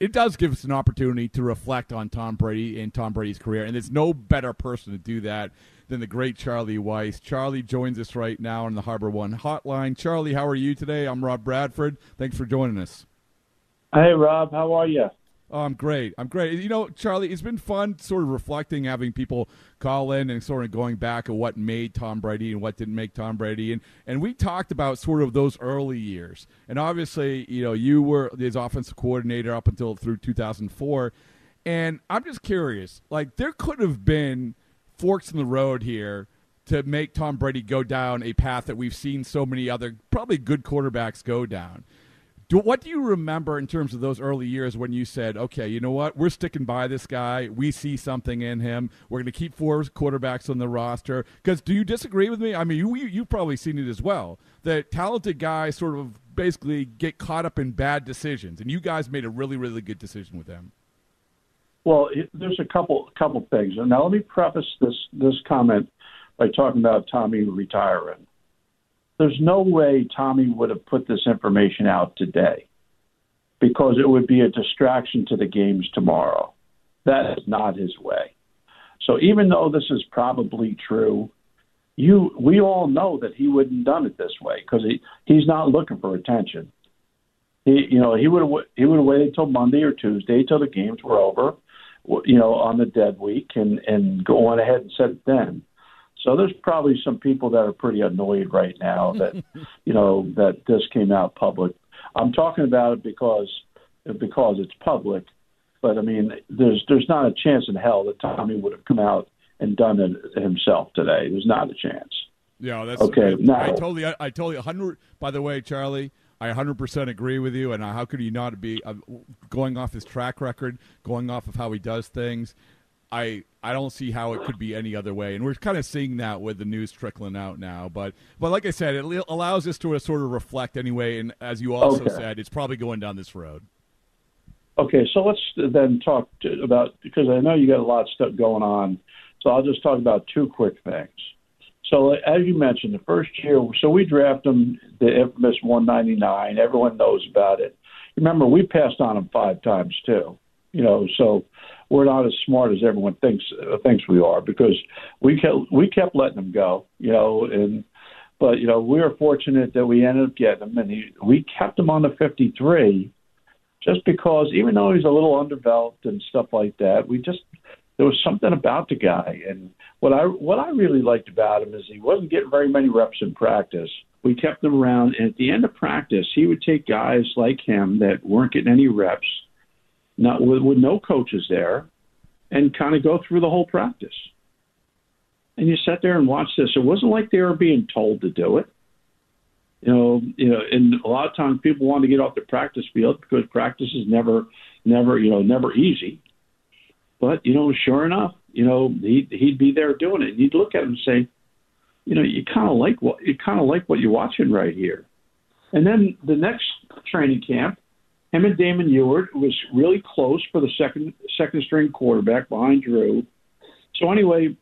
it does give us an opportunity to reflect on Tom Brady and Tom Brady's career, and there's no better person to do that than the great Charlie Weis. Charlie joins us right now on the Harbor One Hotline. Charlie, how are you today? I'm Rob Bradford. Thanks for joining us. Hey, Rob, how are you? Oh, I'm great. I'm great. You know, Charlie, it's been fun sort of reflecting, having people call in and sort of going back at what made Tom Brady and what didn't make Tom Brady. And, and we talked about sort of those early years. And obviously, you know, you were his offensive coordinator up until through 2004. And I'm just curious, like, there could have been forks in the road here to make Tom Brady go down a path that we've seen so many other, probably good quarterbacks go down. Do, what do you remember in terms of those early years when you said, okay, you know what, we're sticking by this guy. We see something in him. We're going to keep four quarterbacks on the roster. Because do you disagree with me? I mean, you, you, you've probably seen it as well. That talented guys sort of basically get caught up in bad decisions, and you guys made a really, really good decision with him. Well, it, there's a couple couple things. And now let me preface this this comment by talking about Tommy retiring there's no way Tommy would have put this information out today because it would be a distraction to the games tomorrow. That is not his way. So even though this is probably true, you we all know that he wouldn't done it this way because he he's not looking for attention. He you know he would have he would have waited till Monday or Tuesday till the games were over, you know, on the dead week and and go on ahead and said it then. So there's probably some people that are pretty annoyed right now that you know that this came out public. I'm talking about it because because it's public, but I mean there's there's not a chance in hell that Tommy would have come out and done it himself today. There's not a chance. Yeah, that's okay. I, now, I totally, I totally, hundred. By the way, Charlie, I 100% agree with you. And how could he not be uh, going off his track record, going off of how he does things? I I don't see how it could be any other way, and we're kind of seeing that with the news trickling out now. But but like I said, it allows us to sort of reflect anyway. And as you also okay. said, it's probably going down this road. Okay, so let's then talk to, about because I know you got a lot of stuff going on. So I'll just talk about two quick things. So as you mentioned, the first year, so we draft him the infamous 199. Everyone knows about it. Remember, we passed on him five times too. You know, so we're not as smart as everyone thinks uh, thinks we are because we kept we kept letting them go, you know, and but you know we were fortunate that we ended up getting him, and he, we kept him on the 53 just because even though he's a little underdeveloped and stuff like that, we just there was something about the guy, and what I what I really liked about him is he wasn't getting very many reps in practice. We kept him around, and at the end of practice, he would take guys like him that weren't getting any reps not with, with no coaches there, and kind of go through the whole practice. And you sat there and watched this. It wasn't like they were being told to do it. You know, you know, and a lot of times people want to get off the practice field because practice is never, never, you know, never easy. But you know, sure enough, you know, he'd he'd be there doing it. And you'd look at him and say, you know, you kind of like what you kind of like what you're watching right here. And then the next training camp, him and Damon Huard was really close for the second second string quarterback behind Drew. So anyway,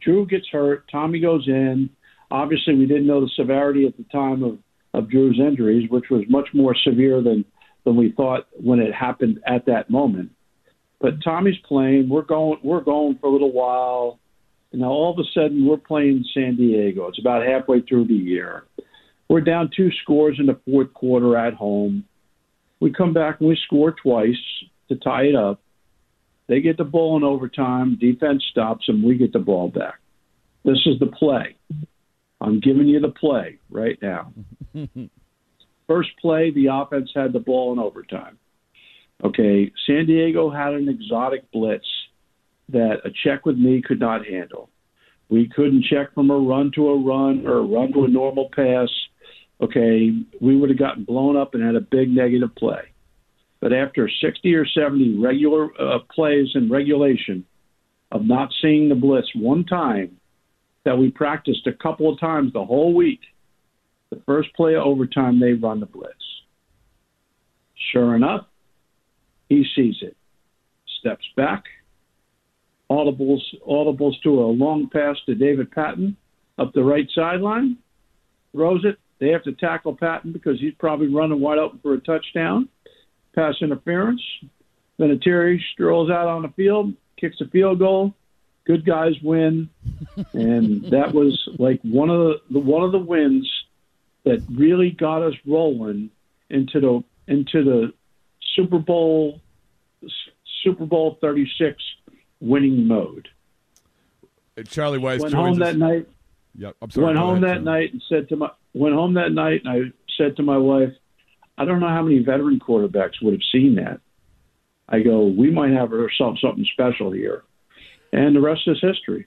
Drew gets hurt. Tommy goes in. Obviously, we didn't know the severity at the time of, of Drew's injuries, which was much more severe than than we thought when it happened at that moment. But Tommy's playing. We're going. We're going for a little while. And now all of a sudden, we're playing San Diego. It's about halfway through the year. We're down two scores in the fourth quarter at home. We come back and we score twice to tie it up. They get the ball in overtime. Defense stops them. We get the ball back. This is the play. I'm giving you the play right now. First play, the offense had the ball in overtime. Okay, San Diego had an exotic blitz that a check with me could not handle. We couldn't check from a run to a run or a run to a normal pass okay, we would have gotten blown up and had a big negative play. But after 60 or 70 regular uh, plays in regulation of not seeing the blitz one time, that we practiced a couple of times the whole week, the first play of overtime, they run the blitz. Sure enough, he sees it, steps back, audibles, audibles to a long pass to David Patten up the right sideline, throws it, they have to tackle Patten because he's probably running wide open for a touchdown. pass interference. Vinatieri strolls out on the field, kicks a field goal. Good guys win, and that was like one of the, the one of the wins that really got us rolling into the into the Super Bowl Super Bowl 36 winning mode. Charlie Weis went home that night. Yep, I'm sorry. Went home that night and said to my went home that night and I said to my wife, I don't know how many veteran quarterbacks would have seen that. I go, we might have ourselves something special here, and the rest is history.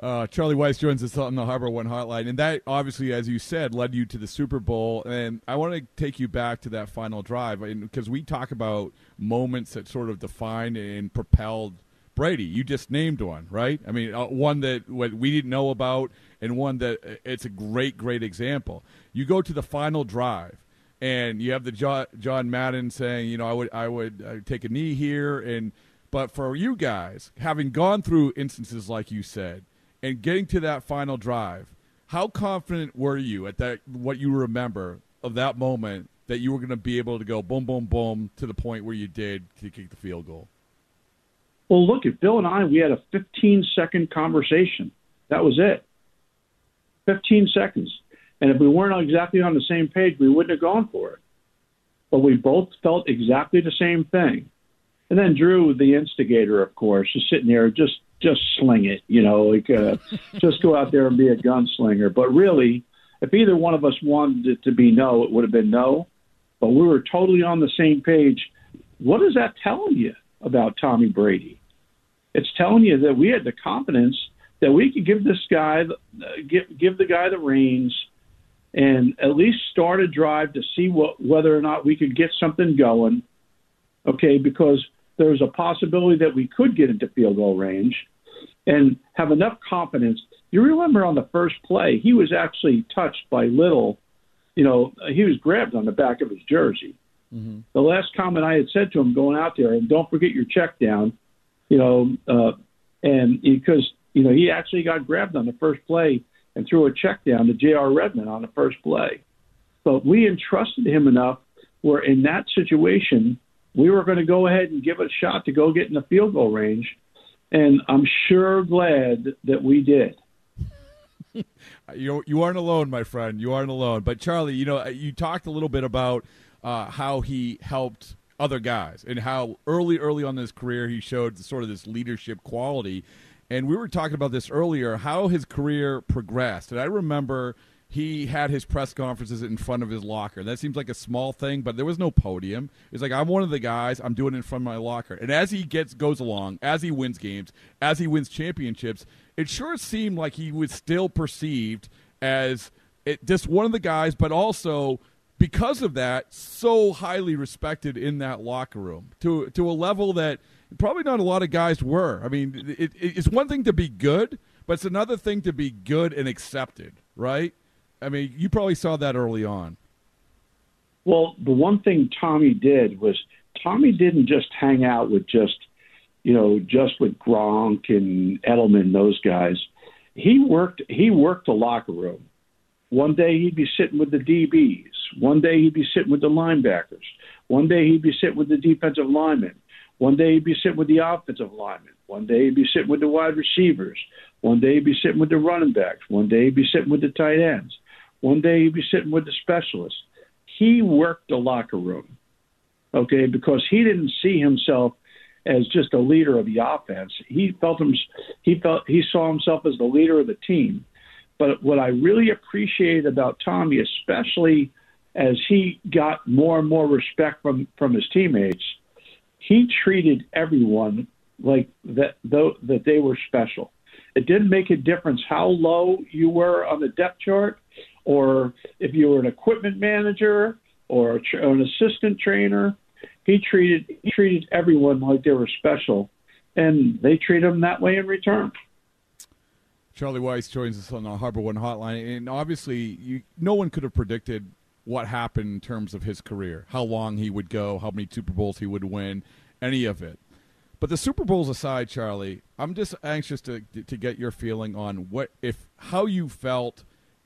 Uh, Charlie Weis joins us on the Harbor One Hotline, and that obviously, as you said, led you to the Super Bowl. And I want to take you back to that final drive, because we talk about moments that sort of defined and propelled Brady. You just named one, right? I mean, uh, one that we didn't know about, and one that uh, it's a great, great example. You go to the final drive, and you have the John, John Madden saying, you know, I would, I would uh, take a knee here, and but for you guys, having gone through instances like you said and getting to that final drive, how confident were you at that? What you remember of that moment that you were going to be able to go boom, boom, boom to the point where you did to kick the field goal? Well, look at Bill and I. We had a 15 second conversation. That was it. 15 seconds. And if we weren't exactly on the same page, we wouldn't have gone for it. But we both felt exactly the same thing. And then Drew, the instigator, of course, is sitting there just just sling it, you know, like uh, just go out there and be a gunslinger. But really, if either one of us wanted it to be no, it would have been no. But we were totally on the same page. What is that telling you about Tommy Brady? It's telling you that we had the confidence that we could give this guy, uh, give give the guy the reins, and at least start a drive to see what whether or not we could get something going. Okay, because there's a possibility that we could get into field goal range and have enough confidence. You remember on the first play, he was actually touched by Little. You know, he was grabbed on the back of his jersey. Mm-hmm. The last comment I had said to him going out there, and don't forget your check down, you know, uh, and because, you know, he actually got grabbed on the first play and threw a check down to J.R. Redmond on the first play. But we entrusted him enough where in that situation, we were going to go ahead and give it a shot to go get in the field goal range and I'm sure glad that we did. you you aren't alone, my friend. You aren't alone. But Charlie, you know, you talked a little bit about uh, how he helped other guys and how early, early on in his career he showed sort of this leadership quality. And we were talking about this earlier, how his career progressed. And I remember he had his press conferences in front of his locker. That seems like a small thing, but there was no podium. It's like I'm one of the guys. I'm doing it in front of my locker. And as he gets goes along, as he wins games, as he wins championships, it sure seemed like he was still perceived as it, just one of the guys, but also because of that, so highly respected in that locker room to to a level that probably not a lot of guys were. I mean, it, it's one thing to be good, but it's another thing to be good and accepted, right? I mean, you probably saw that early on. Well, the one thing Tommy did was Tommy didn't just hang out with just, you know, just with Gronk and Edelman, those guys. He worked. He worked the locker room. One day he'd be sitting with the DBs. One day he'd be sitting with the linebackers. One day he'd be sitting with the defensive linemen. One day he'd be sitting with the offensive linemen. One day he'd be sitting with the wide receivers. One day he'd be sitting with the running backs. One day he'd be sitting with the tight ends. One day he'd be sitting with the specialists. He worked the locker room, okay, because he didn't see himself as just a leader of the offense. He felt him, he felt he saw himself as the leader of the team. But what I really appreciate about Tommy, especially as he got more and more respect from from his teammates, he treated everyone like that though that they were special. It didn't make a difference how low you were on the depth chart or if you were an equipment manager or an assistant trainer, he treated he treated everyone like they were special, and they treat him that way in return. Charlie Weis joins us on the Harbor One Hotline, and obviously, you, no one could have predicted what happened in terms of his career, how long he would go, how many Super Bowls he would win, any of it. But the Super Bowls aside, Charlie, I'm just anxious to to get your feeling on what if how you felt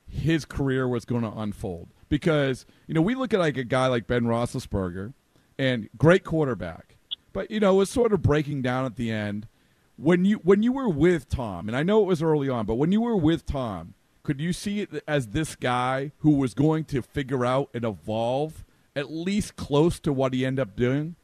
his career was going to unfold. Because, you know, we look at like a guy like Ben Roethlisberger, and great quarterback. But you know, was sort of breaking down at the end. When you when you were with Tom, and I know it was early on, but when you were with Tom, could you see it as this guy who was going to figure out and evolve at least close to what he ended up doing?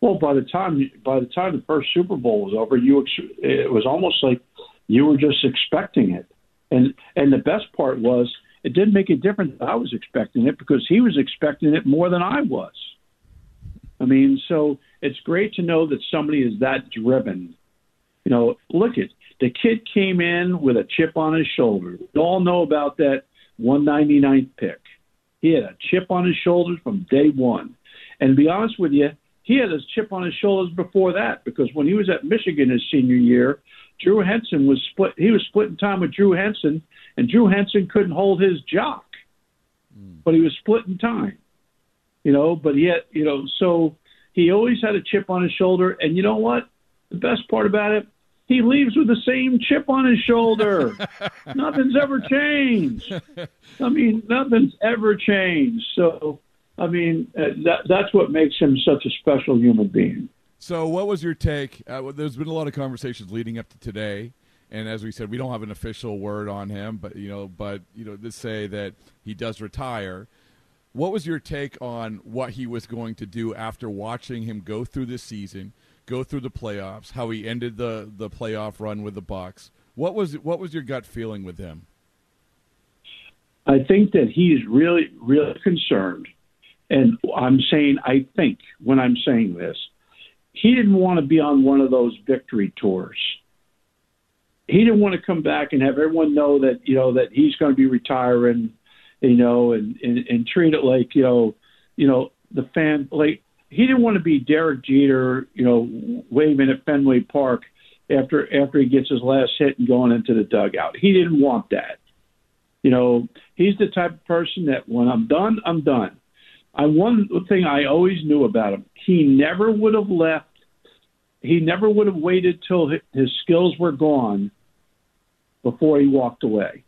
Well, by the time by the time the first Super Bowl was over, you it was almost like you were just expecting it, and and the best part was it didn't make a difference. That I was expecting it because he was expecting it more than I was. I mean, so it's great to know that somebody is that driven. You know, look at the kid came in with a chip on his shoulder. We all know about that 199th pick. He had a chip on his shoulders from day one. And to be honest with you, he had his chip on his shoulders before that because when he was at Michigan his senior year, Drew Henson was split. He was splitting time with Drew Henson, and Drew Henson couldn't hold his jock, mm. but he was splitting time. You know, but yet, you know, so he always had a chip on his shoulder. And you know what? The best part about it, he leaves with the same chip on his shoulder. nothing's ever changed. I mean, nothing's ever changed. So I mean, uh, that, that's what makes him such a special human being. So, what was your take? Uh, there's been a lot of conversations leading up to today, and as we said, we don't have an official word on him, but you know, but you know, to say that he does retire. What was your take on what he was going to do after watching him go through this season, go through the playoffs, how he ended the the playoff run with the Bucs? What was what was your gut feeling with him? I think that he's really really concerned and I'm saying, I think when I'm saying this, he didn't want to be on one of those victory tours. He didn't want to come back and have everyone know that you know that he's going to be retiring, you know, and, and and treat it like you know, you know the fan like he didn't want to be Derek Jeter, you know, waving at Fenway Park after after he gets his last hit and going into the dugout. He didn't want that. You know, he's the type of person that when I'm done, I'm done. I one thing I always knew about him: he never would have left. He never would have waited till his skills were gone before he walked away.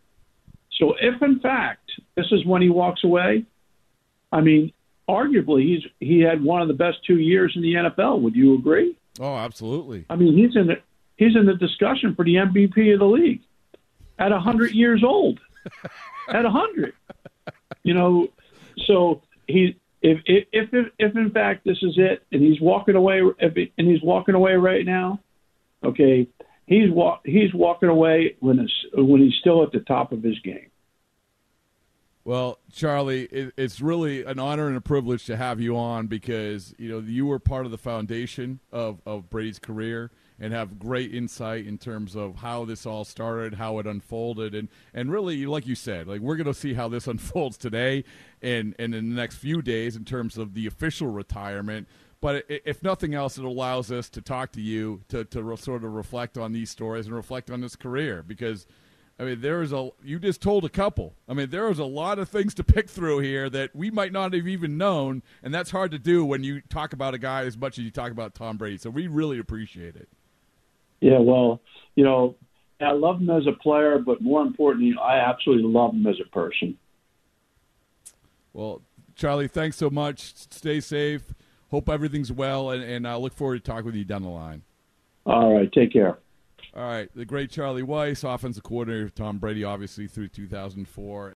So, if in fact this is when he walks away, I mean, arguably he's he had one of the best two years in the NFL. Would you agree? Oh, absolutely. I mean, he's in the he's in the discussion for the MVP of the league at a hundred years old. at a hundred, you know. So he if if if if in fact this is it and he's walking away if it, and he's walking away right now, okay, he's walk he's walking away when it's when he's still at the top of his game. Well, Charlie, it, it's really an honor and a privilege to have you on because you know you were part of the foundation of of Brady's career and have great insight in terms of how this all started, how it unfolded, and and really, like you said, like we're going to see how this unfolds today and and in the next few days in terms of the official retirement. But if nothing else, it allows us to talk to you to to sort of reflect on these stories and reflect on this career because. I mean, there is a. You just told a couple. I mean, there is a lot of things to pick through here that we might not have even known, and that's hard to do when you talk about a guy as much as you talk about Tom Brady. So we really appreciate it. Yeah, well, you know, I love him as a player, but more importantly, I absolutely love him as a person. Well, Charlie, thanks so much. Stay safe. Hope everything's well, and, and I look forward to talking with you down the line. All right, take care. All right, the great Charlie Weis, offensive coordinator Tom Brady, obviously through 2004.